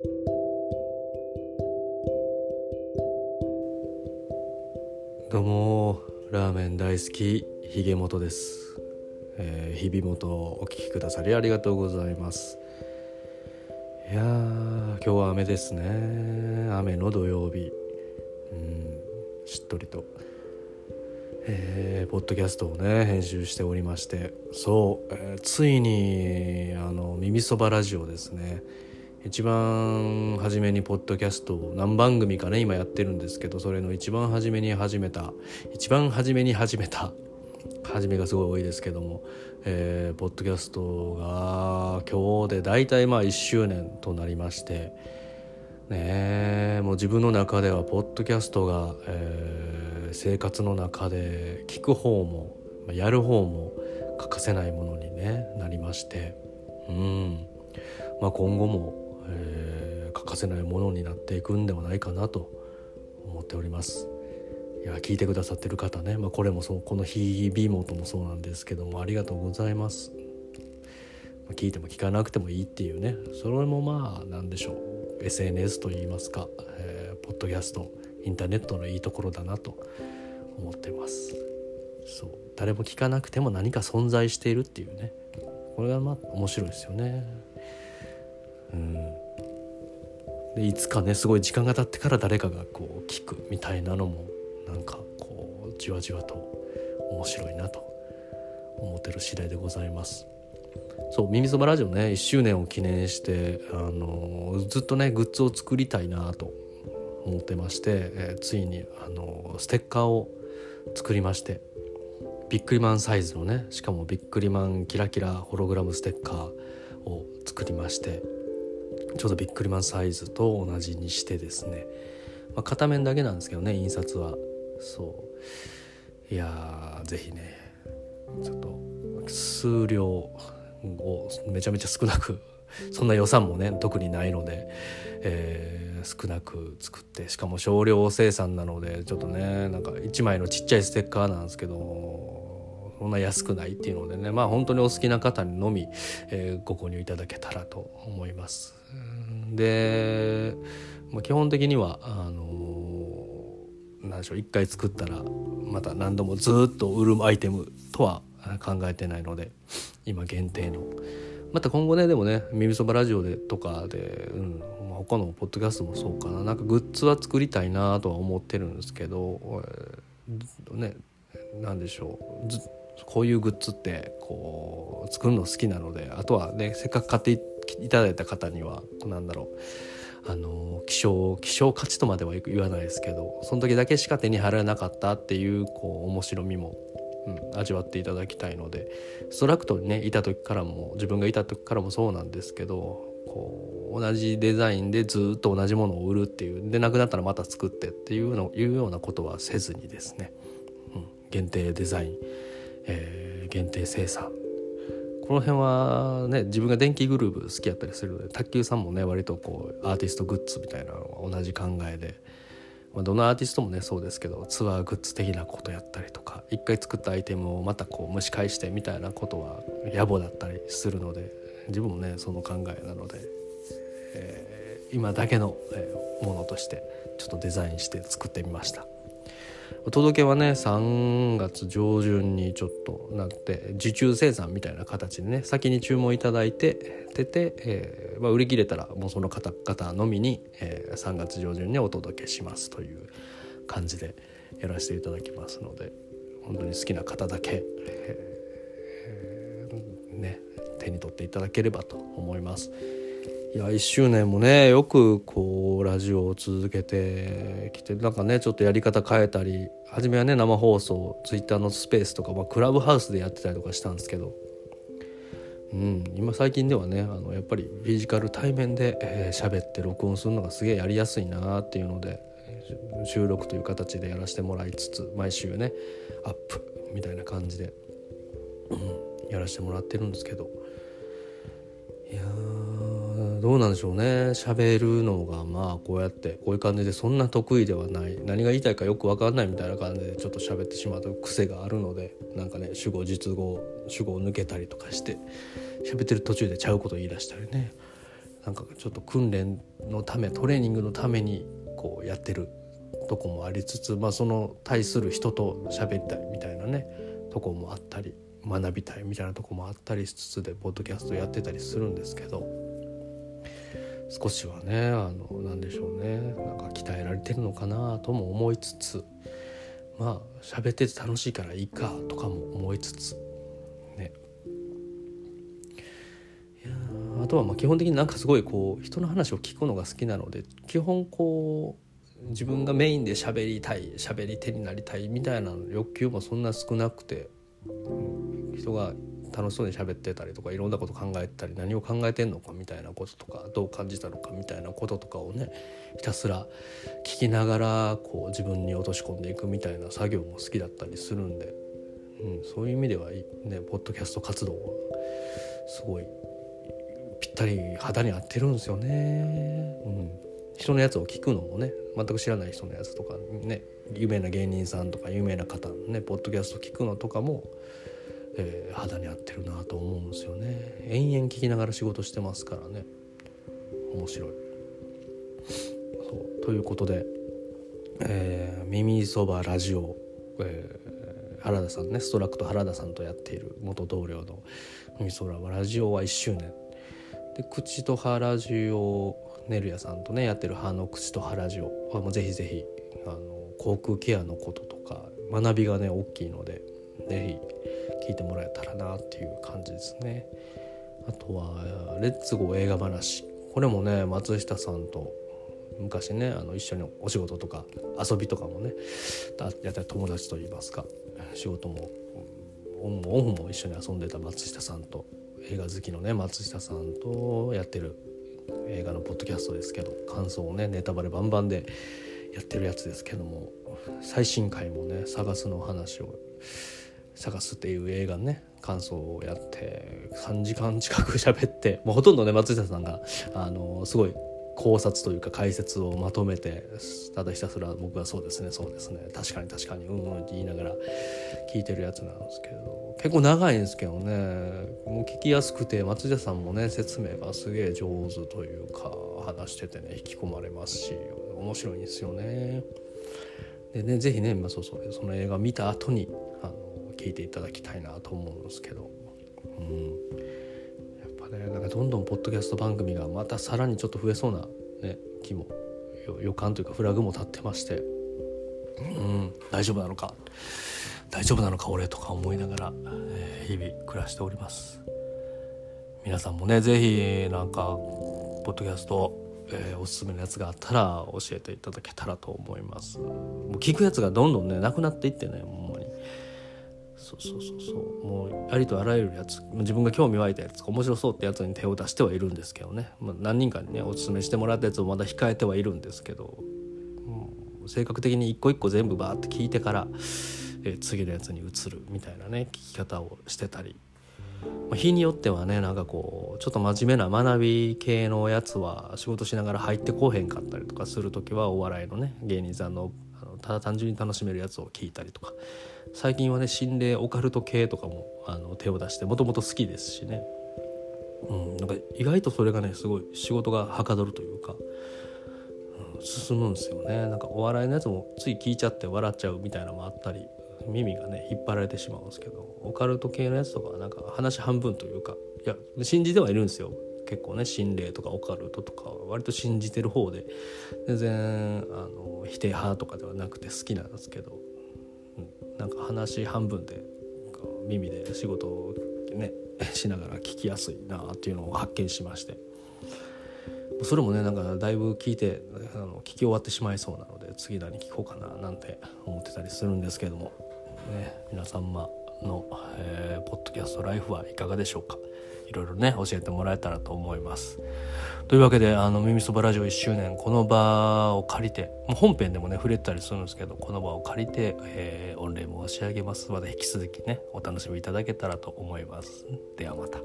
どうもラーメン大好きひげもとです、えー、日々元お聞きくださりありがとうございます。いや今日は雨ですね。雨の土曜日。うんしっとりと。えー、ポッドキャストをね編集しておりまして。そう、えー、ついにあの耳そばラジオですね。一番初めにポッドキャストを何番組かね今やってるんですけどそれの一番初めに始めた一番初めに始めた初めがすごい多いですけども、えー、ポッドキャストが今日で大体まあ1周年となりましてねもう自分の中ではポッドキャストが、えー生活の中で聞く方もやる方も欠かせないものに、ね、なりまして、うん。まあ、今後も、えー、欠かせないものになっていくんではないかなと思っております。いや聞いてくださってる方ね、まあ、これもそうこの「日々も」ともそうなんですけどもありがとうございます。まあ、聞いても聞かなくてもいいっていうね。それもまあ何でしょう。SNS といいますか、えー、ポッドキャストインターネットのいいところだなと思ってます。そう。誰も聞かなくても何か存在しているっていうね。これがまあ面白いですよね。うん。でいつかねすごい時間が経ってから誰かがこう聞くみたいなのもなんかこうじわじわと面白いなと思ってる次第でございます。そう「耳そばラジオね」1周年を記念してあのずっとねグッズを作りたいなと思ってまして、えー、ついにあのステッカーを作りましてビックリマンサイズのねしかもビックリマンキラキラホログラムステッカーを作りましてちょうどビックリマンサイズと同じにしてですね、まあ、片面だけなんですけどね印刷は。そう。いやーぜひねちょっと数量をめちゃめちゃ少なくそんな予算もね特にないので、えー少なく作ってしかも少量生産なのでちょっとねなんか1枚のちっちゃいステッカーなんですけどそんな安くないっていうのでねまあ本当にお好きな方にのみ、えー、ご購入いただけたらと思います。で、まあ、基本的にはあのー、なんでしょう1回作ったらまた何度もずっと売るアイテムとは考えてないので今限定のまた今後ねでもね「耳そばラジオで」とかで、うん、他のポッドキャストもそうかななんかグッズは作りたいなとは思ってるんですけど、えー、ね何でしょうこういうグッズってこう作るの好きなのであとはねせっかく買っていただいた方には何だろうあの希少希少価値とまでは言わないですけどその時だけしか手に入らなかったっていうこう面白みも、うん、味わっていただきたいのでストラクトにねいた時からも自分がいた時からもそうなんですけどこう同じデザインでずっと同じものを売るっていうでなくなったらまた作ってっていうのいうようなことはせずにですね、うん、限定デザイン、えー、限定生産この辺はね自分が電気グループ好きやったりするので卓球さんもね割とこうアーティストグッズみたいなのは同じ考えで、まあ、どのアーティストもねそうですけどツアーグッズ的なことやったりとか一回作ったアイテムをまたこう蒸し返してみたいなことは野暮だったりするので自分もねその考えなので、えー、今だけの、え、ものとしてちょっとデザインして作ってみました。お届けはね3月上旬にちょっとなって受注生産みたいな形でね先に注文いただいて出て、えーまあ、売り切れたらもうその方々のみに、えー、3月上旬にお届けしますという感じでやらせていただきますので本当に好きな方だけ、えー、ね手に取っていただければと思います。いや1周年もねよくこうラジオを続けてきてなんかねちょっとやり方変えたり初めはね生放送ツイッターのスペースとか、まあ、クラブハウスでやってたりとかしたんですけど、うん、今最近ではねあのやっぱりフィジカル対面で喋、えー、って録音するのがすげえやりやすいなっていうので収録という形でやらせてもらいつつ毎週ねアップみたいな感じで、うん、やらせてもらってるんですけど。いやどうなんでしょうね。喋るのがまあこうやってこういう感じでそんな得意ではない。何が言いたいかよく分かんないみたいな感じでちょっと喋ってしまうと癖があるのでなんかね主語実語主語を抜けたりとかして喋ってる途中でちゃうこと言い出したりね。なんかちょっと訓練のためトレーニングのためにこうやってるとこもありつつ、まあ、その対する人と喋りたいみたいなねとこもあったり学びたいみたいなとこもあったりしつつでポッドキャストやってたりするんですけど少しはねあのなんでしょうね。なんか鍛えられてるのかなとも思いつつまあ喋ってて楽しいからいいかとかも思いつつね。いやあとはまあ基本的になんかすごいこう人の話を聞くのが好きなので基本こう自分がメインで喋りたい喋り手になりたいみたいな欲求もそんな少なくて、うん、人が楽しそうに喋ってたりとかいろんなこと考えてたり何を考えてんのかみたいなこととかどう感じたのかみたいなこととかをねひたすら聞きながらこう自分に落とし込んでいくみたいな作業も好きだったりするんで、うん、そういう意味ではねポッドキャスト活動はすごいぴったり肌に合ってるんですよね。うん人のやつを聞くのもね全く知らない人のやつとかね有名な芸人さんとか有名な方のねポッドキャスト聞くのとかもえー、肌に合ってるなと思うんですよね。延々聞きながら仕事してますからね。面白い。そう。ということで、えー、耳そばラジオ、えー、原田さんね。ストラクト原田さんとやっている元同僚の耳そばラジオは1周年。で口と歯ラジオねるやさんとねやってる歯の口と歯ラジオ。はもうぜひぜひあの口腔ケアのこととか学びがね大きいのでぜひ聞いてもらえたらなっていう感じですね。あとは「レッツゴー映画話」これもね松下さんと昔ねあの一緒にお仕事とか遊びとかもねやったり友達といいますか。仕事もオンもオフも一緒に遊んでた松下さんと映画好きのね松下さんとやってる映画のポッドキャストですけど感想をねネタバレバンバンでやってるやつですけども最新回もね探すの話を探すっていう映画ね感想をやって3時間近く 喋ってもうほとんどね松下さんがあのすごい考察というか解説をまとめてただひたすら僕はそうですねそうですね確かに確かにうんうんって言いながら聞いてるやつなんですけど結構長いんですけどねもう聞きやすくて松下さんもね説明がすげえ上手というか話しててね引き込まれますし面白いんですよね。でね是非ね、まあ、そうそうその映画見た後に聞いていただきたいなと思うんですけど、うん、やっぱねなんかどんどんポッドキャスト番組がまたさらにちょっと増えそうな、ね、気も予感というかフラグも立ってまして、うん、大丈夫なのか？大丈夫なのか俺とか思いながら、えー、日々暮らしております。皆さんもね是非なんかポッドキャストえー、おすすめのやつがあったら教えていただけたらと思います。もう聞くやつがどんどんねなくなっていってねほんまにそうそうそう。そうもうありとあらゆるやつ。自分が興味湧いたやつ面白そうってやつに手を出してはいるんですけどね、まあ、何人かにねおすすめしてもらったやつをまだ控えてはいるんですけど、うん、性格的に一個一個全部バーって聞いてから、えー、次のやつに移るみたいなね聞き方をしてたり。ま日によってはねなんかこうちょっと真面目な学び系のやつは仕事しながら入ってこうへんかったりとかする時はお笑いのね芸人さんのあのただ単純に楽しめるやつを聞いたりとか。最近はね心霊オカルト系とかもあの手を出してもともと好きですしね、うん、なんか意外とそれがねすごい仕事がはかどるというか、うん、進むんですよね。なんかお笑いのやつもつい聞いちゃって笑っちゃうみたいなのもあったり耳がね引っ張られてしまうんですけどオカルト系のやつとかはなんか話半分というかいや信じてはいるんですよ。結構ね心霊とかオカルトとか割と信じてる方で。全然あの否定派とかではなくて好きなんですけどなんか話半分で耳で仕事をね しながら聞きやすいなっていうのを発見しまして。それもねなんかだいぶ聞いてあの聞き終わってしまいそうなので次何聞こうかななんて思ってたりするんですけども、ね、皆様の、えー、ポッドキャストライフはいかがでしょうか？いろいろね教えてもらえたらと思います。というわけであの耳そばラジオ1周年この場を借りて本編でもね触れたりするんですけどこの場を借りて、えー、御礼申し上げますまた引き続きねお楽しみいただけたらと思いますではまた。